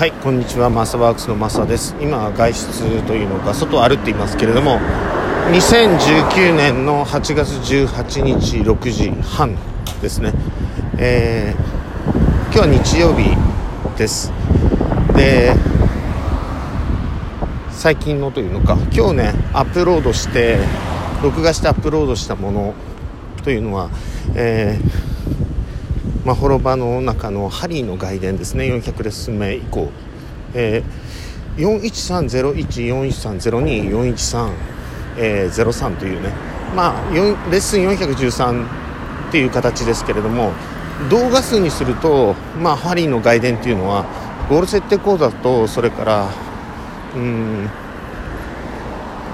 はいこんにちは。マサワークスのマサです。今外出というのか外を歩いていますけれども2019年の8月18日6時半ですね、えー、今日は日曜日です。で最近のというのか今日ねアップロードして録画してアップロードしたものというのは、えー、まあ、滅場の中のハリーの外伝ですね。400レッスン目以降、えー、4130141302413、えー、03というね。まあレッスン413っていう形ですけれども動画数にすると、まあ、ハリーの外伝っていうのはゴール設定講座とそれからうん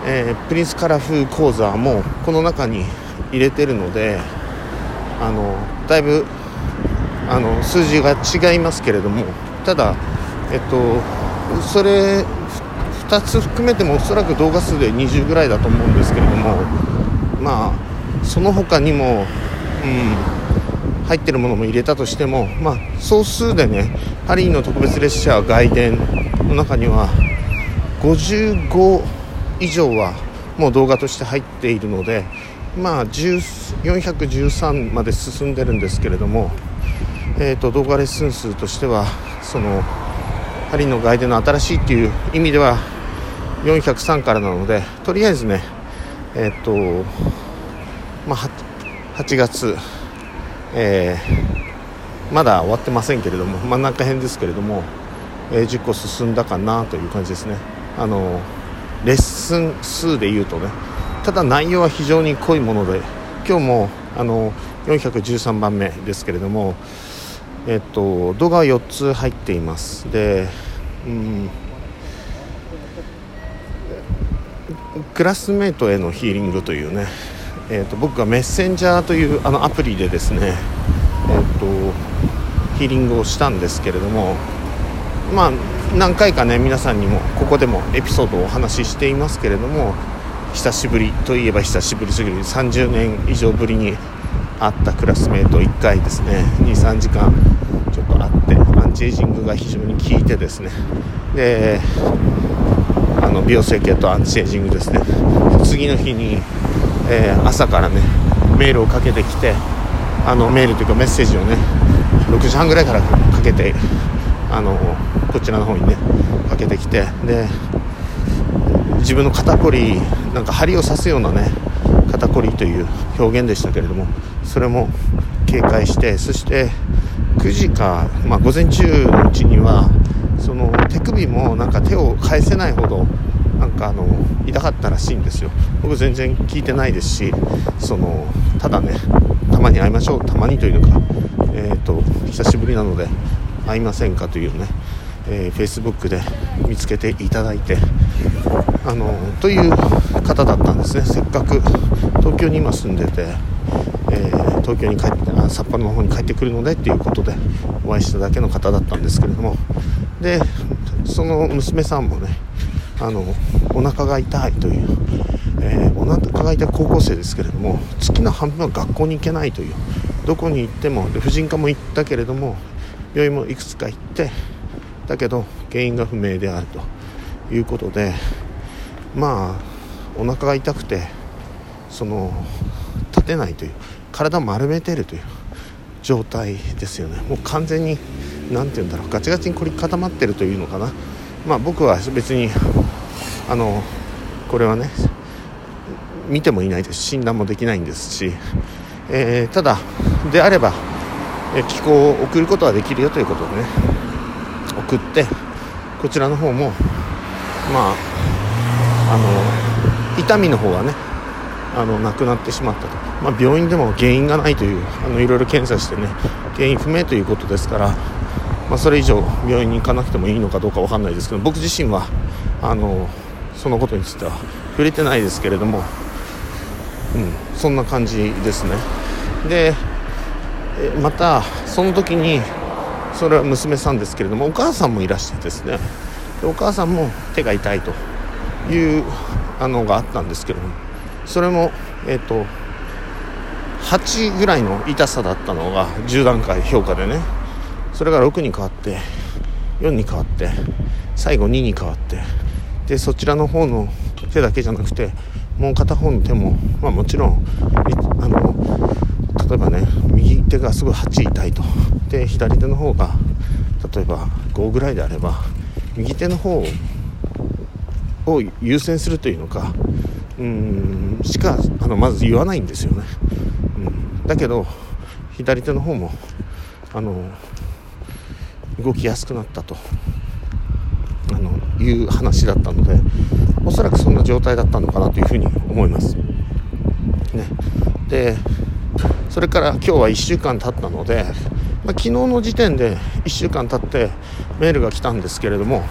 えー、プリンスカラフ講座もこの中に入れてるのであのだいぶあの数字が違いますけれどもただえっとそれ2つ含めてもおそらく動画数で20ぐらいだと思うんですけれどもまあその他にも、うん、入ってるものも入れたとしても、まあ、総数でねハリの特別列車外伝の中には55以上はもう動画として入っているのでまあ413まで進んでるんですけれども、えーと、動画レッスン数としてはその針の外伝の新しいっていう意味では403からなのでとりあえずねえっ、ー、とまあ 8, 8月、えー、まだ終わってませんけれども真ん中辺ですけれども、えー、10個進んだかなという感じですね。あのレッスン数でいうとねただ内容は非常に濃いもので今日もあの413番目ですけれども、えっと、動画4つ入っています。で、うん、クラスメートへのヒーリングというね、えっと、僕がメッセンジャーというあのアプリでですね、えっと、ヒーリングをしたんですけれどもまあ何回かね皆さんにもここでもエピソードをお話ししていますけれども久しぶりといえば久しぶりすぎる。30年以上ぶりに会ったクラスメート1回ですね23時間ちょっと会ってアンチエイジングが非常に効いてですねであの美容整形とアンチエイジングですね。次の日に、えー、朝からねメールをかけてきてあのメールというかメッセージをね6時半ぐらいからかけてあのこちらの方にねかけてきてで自分の肩こりなんか針を刺すようなね肩こりという表現でしたけれどもそれも警戒してそして9時か、まあ、午前中のうちにはその手首もなんか手を返せないほどなんかあの痛かったらしいんですよ。僕全然聞いてないですしそのただねたまに会いましょうたまにというかえっ、ー、と久しぶりなので会いませんかというね、えー、Facebook で見つけていただいてあのという方だったんですね。せっかく東京に今住んでて、えー、東京に帰ってあ札幌の方に帰ってくるのでっていうことでお会いしただけの方だったんですけれども。でその娘さんもねあのお腹が痛いという、えー、お腹が痛い高校生ですけれども月の半分は学校に行けないというどこに行っても婦人科も行ったけれども病院もいくつか行ってだけど原因が不明であるということでまあお腹が痛くてその立てないという体を丸めているという状態ですよね。もう完全に何て言うんだろうガチガチに凝り固まってるというのかな。まあ僕は別にあのこれはね見てもいないです診断もできないんですし、えー、ただであれば気候を送ることはできるよということでね。送ってこちらの方もまああの痛みの方はねあのなくなってしまったと、まあ、病院でも原因がないというあのいろいろ検査してね原因不明ということですから、まあ、それ以上病院に行かなくてもいいのかどうか分かんないですけど僕自身はあのそのことについては触れてないですけれども、うん、そんな感じですね。でまたその時にそれは娘さんですけれどもお母さんもいらしてですねお母さんも手が痛いというあのがあったんですけれどもそれもえっ、ー、と8ぐらいの痛さだったのが10段階評価でねそれが6に変わって4に変わって最後2に変わってでそちらの方の手だけじゃなくてもう片方の手も、まあ、もちろんあの例えばね右手がすごい8痛いと。で左手の方が例えば5ぐらいであれば右手の方を優先するというのかうんしかあのまず言わないんですよね、うん、だけど左手の方もあの動きやすくなったとあのいう話だったのでおそらくそんな状態だったのかなというふうに思います。ね、でそれから今日は1週間経ったので、まあ、昨日の時点で1週間経ってメールが来たんですけれども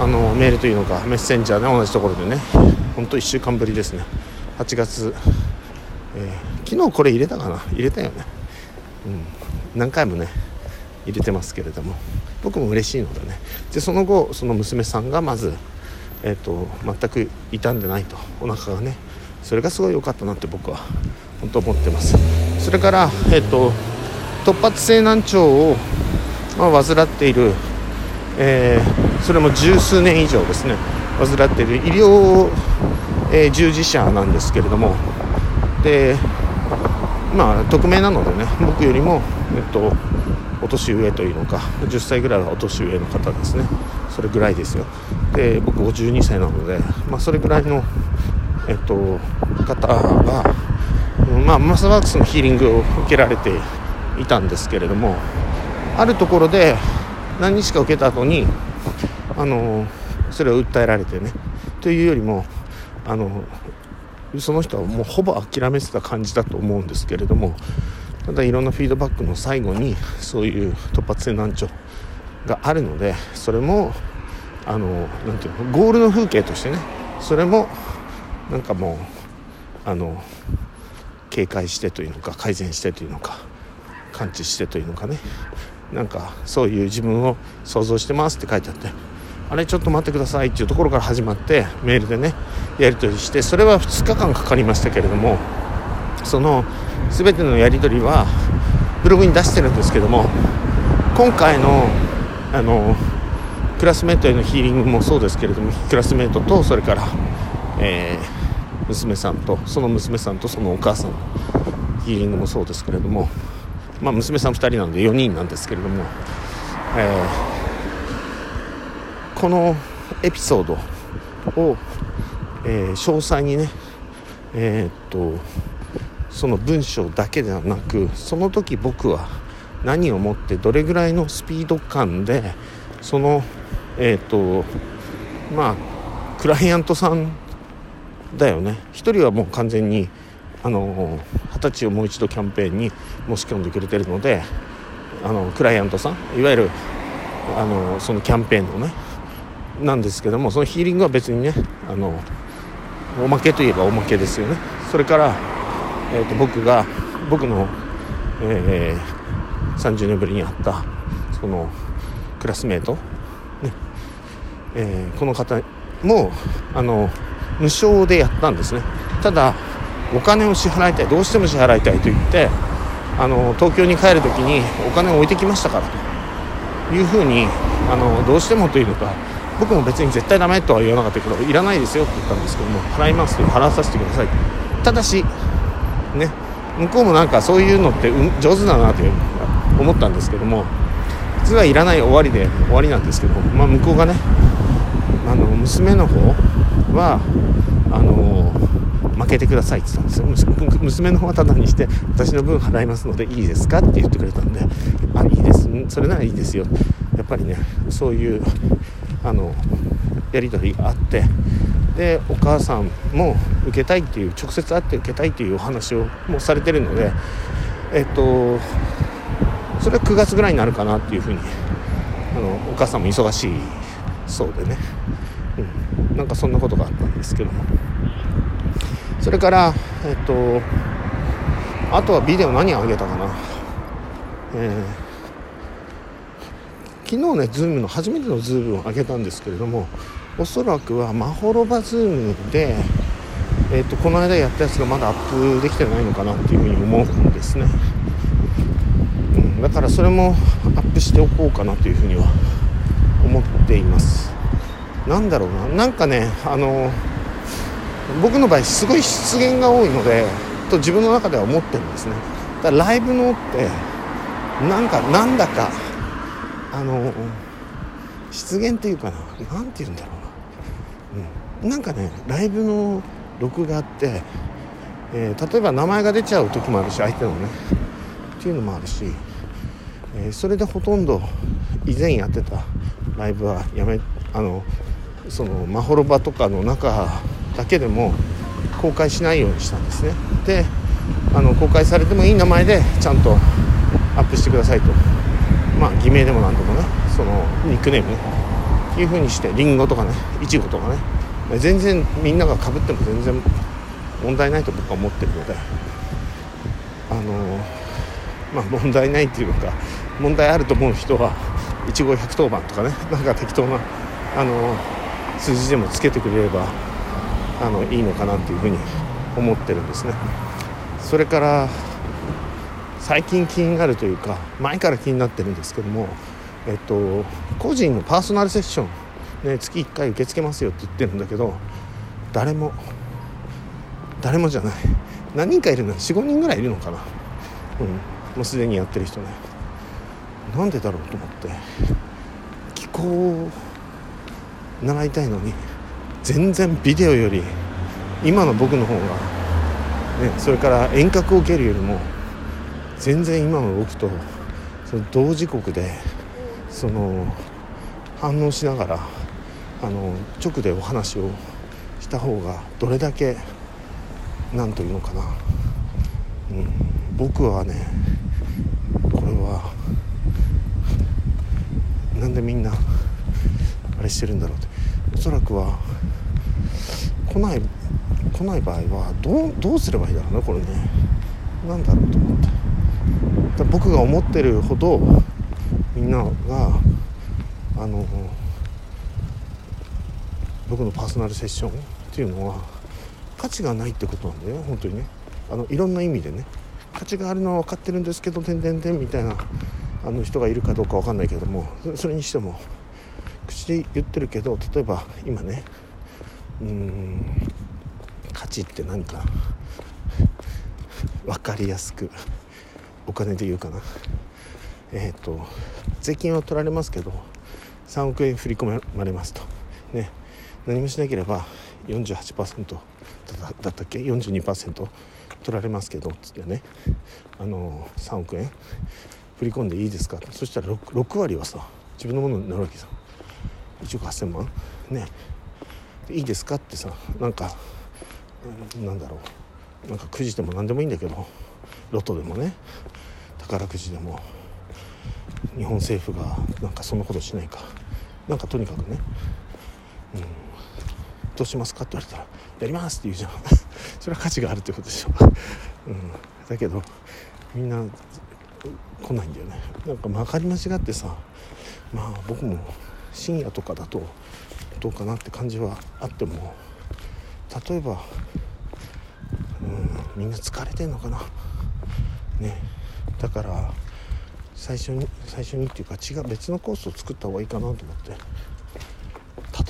あのメールというのかメッセンジャーで同じところでね本当1週間ぶりですね。8月、えー、昨日これ入れたかな？入れたよね、うん、何回もね入れてますけれども。僕も嬉しいのでね。でその後その娘さんがまず、えーと、全く傷んでないと。お腹がねそれがすごい良かったなって僕は本当思ってます。それから、えーと、突発性難聴を、まあ、患っている、えー、それも十数年以上ですね患っている医療、えー、従事者なんですけれどもでまあ匿名なのでね僕よりも、えっと、お年上というのか10歳ぐらいはお年上の方ですねそれぐらいですよ。で僕52歳なので、まあ、それぐらいの、えっと、方が、まあ、マスワークスのヒーリングを受けられていたんですけれどもあるところで何日か受けた後にあのそれを訴えられてねというよりもあのその人はもうほぼ諦めてた感じだと思うんですけれどもただいろんなフィードバックの最後にそういう突発性難聴があるのでそれもあのなていうのゴールの風景としてねそれもなんかもうあの警戒してというのか改善してというのか感知してというのかね。なんかそういう自分を想像してますって書いてあって。あれちょっと待ってくださいっていうところから始まってメールでねやり取りしてそれは2日間かかりましたけれどもその全てのやり取りはブログに出してるんですけども今回のあのクラスメートへのヒーリングもそうですけれどもクラスメートとそれから、えー、娘さんとその娘さんとそのお母さんのヒーリングもそうですけれども、まあ、娘さん2人なんで4人なんですけれども、えー、このエピソードを、えー、詳細にねえー、っとその文章だけではなくその時僕は何をもってどれぐらいのスピード感でそのえっ、とまあクライアントさんだよね。1人はもう完全にあの二十歳をもう一度キャンペーンに申し込んでくれてるのであのクライアントさんいわゆるあのそのキャンペーンのねなんですけどもそのヒーリングは別にねあのおまけといえばおまけですよね。それからえーと、僕が僕の、えー、30年ぶりに会ったそのクラスメート、ねえー、この方もあの無償でやったんですね。ただお金を支払いたいどうしても支払いたいと言ってあの東京に帰る時にお金を置いてきましたからと。いうふうにあのどうしてもというのか僕も別に絶対ダメとは言わなかったけどいらないですよって言ったんですけども払いますと払わさせてください。ただしね向こうもなんかそういうのって、上手だなって思ったんですけども普通はいらない終わりで終わりなんですけど、まあ、向こうがねあの娘の方はあの負けてくださいって言ったんですよ。娘の方はただにして私の分払いますのでいいですか？って言ってくれたんであいいです。それならいいですよ。やっぱりねそういうあのやり取りがあってでお母さんも受けたいっていう直接会って受けたいっていうお話をもうされてるのでえっとそれは9月ぐらいになるかなっていうふうにあのお母さんも忙しいそうでね、うん、なんかそんなことがあったんですけども。それからえっとあとはビデオ何あげたかな。えー、昨日ね Zoom の初めての Zoom を上げたんですけれどもおそらくはまほろば Zoom で、えーと、この間やったやつがまだアップできてないのかなっていうふうに思うんですね、うん、だからそれもアップしておこうかなというふうには思っています。なんだろうな。なんかねあの僕の場合すごい失言が多いのでと自分の中では思ってるんですね。だからライブのってなんかなんだかあの失言っていうかな何て言うんだろうな、うん、なんかねライブの録画って、えー、例えば名前が出ちゃう時もあるし相手のね。っていうのもあるし、えー、それでほとんど以前やってたライブはやめあのそのまほろばとかの中だけでも公開しないようにしたんですね。であの公開されてもいい名前でちゃんとアップしてくださいと。まあ偽名でも何でもねそのニックネームね。いう風にしてリンゴとかねイチゴとかね。全然みんながかぶっても全然問題ないと僕は思ってるので。あのまあ問題ないっていうか問題あると思う人は1号110番とかねなんか適当なあの数字でもつけてくれればあのいいのかなっていうふうに思ってるんですね。それから最近気になるというか前から気になってるんですけどもえっと個人のパーソナルセッション、ね、月1回受け付けますよって言ってるんだけど誰も誰もじゃない。何人かいるの45人ぐらいいるのかな。うん。もうすでにやってる人ね。なんでだろうと思って気候を習いたいのに全然ビデオより今の僕の方が、ね、それから遠隔を受けるよりも全然今の僕とその同時刻でその反応しながらあの直でお話をした方がどれだけ何というのかな、うん、僕はねこれはなんでみんなあれしてるんだろうって。そらくは来ない来ない場合はどうどうすればいいだろうねこれね。何だろうと思って。だ僕が思ってるほどみんながあの僕のパーソナルセッションっていうのは価値がないってことなんだよね本当にね。あのいろんな意味でね。価値があるのは分かってるんですけど「てんてんてん」みたいなあの人がいるかどうか分かんないけどもそれにしても口で言ってるけど例えば今ねうん価値って何か分かりやすくお金で言うかな。えっ、ー、と税金は取られますけど3億円振り込まれますと。ね。何もしなければ48%だったっけ？42%取られますけどっつってね。あの3億円振り込んでいいですか？そしたら 6, 6割はさ自分のものになるわけさ1億8000万？ね。いいですかってさなんかなんだろう。なんかくじでも何でもいいんだけどロトでもね。宝くじでも。日本政府がなんかそんなことしないか。なんかとにかくね、うん、どうしますかって言われたら「やります」って言うじゃん。それは価値があるってことでしょ、うん、だけどみんな来ないんだよね。なんかまかり間違ってさまあ僕も深夜とかだとどうかなって感じはあっても例えば、うん、みんな疲れてんのかな。ね。だから最初に最初にっていうか違う別のコースを作った方がいいかなと思って。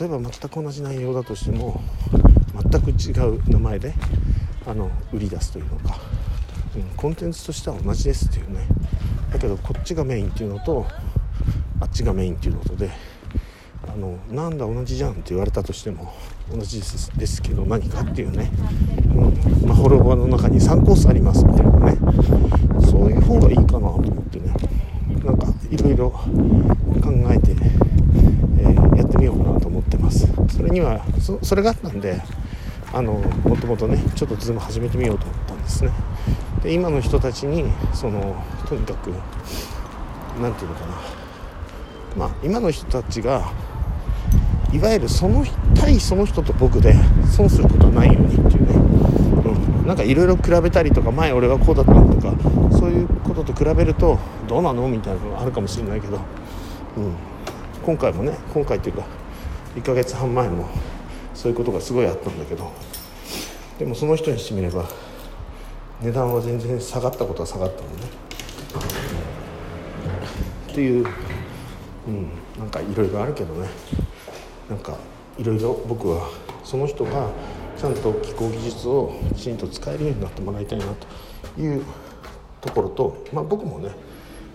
例えば全く同じ内容だとしても全く違う名前であの売り出すというのか、うん、コンテンツとしては同じですっていうね。だけどこっちがメインっていうのとあっちがメインっていうのとであのなんだ同じじゃんって言われたとしても同じですけど何かっていうね、うん。まあ、フォロワーの中に3コースありますみたいなね。そういう方がいいかなと思ってね。なんかいろいろ考えて、えー、やってみようかなと思ってます。それにはそれがあったんであのもともとねちょっとズーム始めてみようと思ったんですね。で今の人たちにそのとにかく何て言うのかな。まあ今の人たちがいわゆるその対その人と僕で損することはないようにっていうね、うん、なんかいろいろ比べたりとか前俺はこうだったとかそういうことと比べるとどうなのみたいなのがあるかもしれないけど、うん、今回もね今回っていうか1ヶ月半前もそういうことがすごいあったんだけど。でもその人にしてみれば値段は全然下がったことは下がったのね、っていう、うん、なんかいろいろあるけどね。なんかいろいろ僕はその人がちゃんと気候技術をきちんと使えるようになってもらいたいなというところと、まあ、僕もね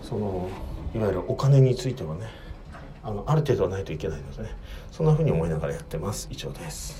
そのいわゆるお金についてはねあのある程度はないといけないのでねそんなふうに思いながらやってます以上です。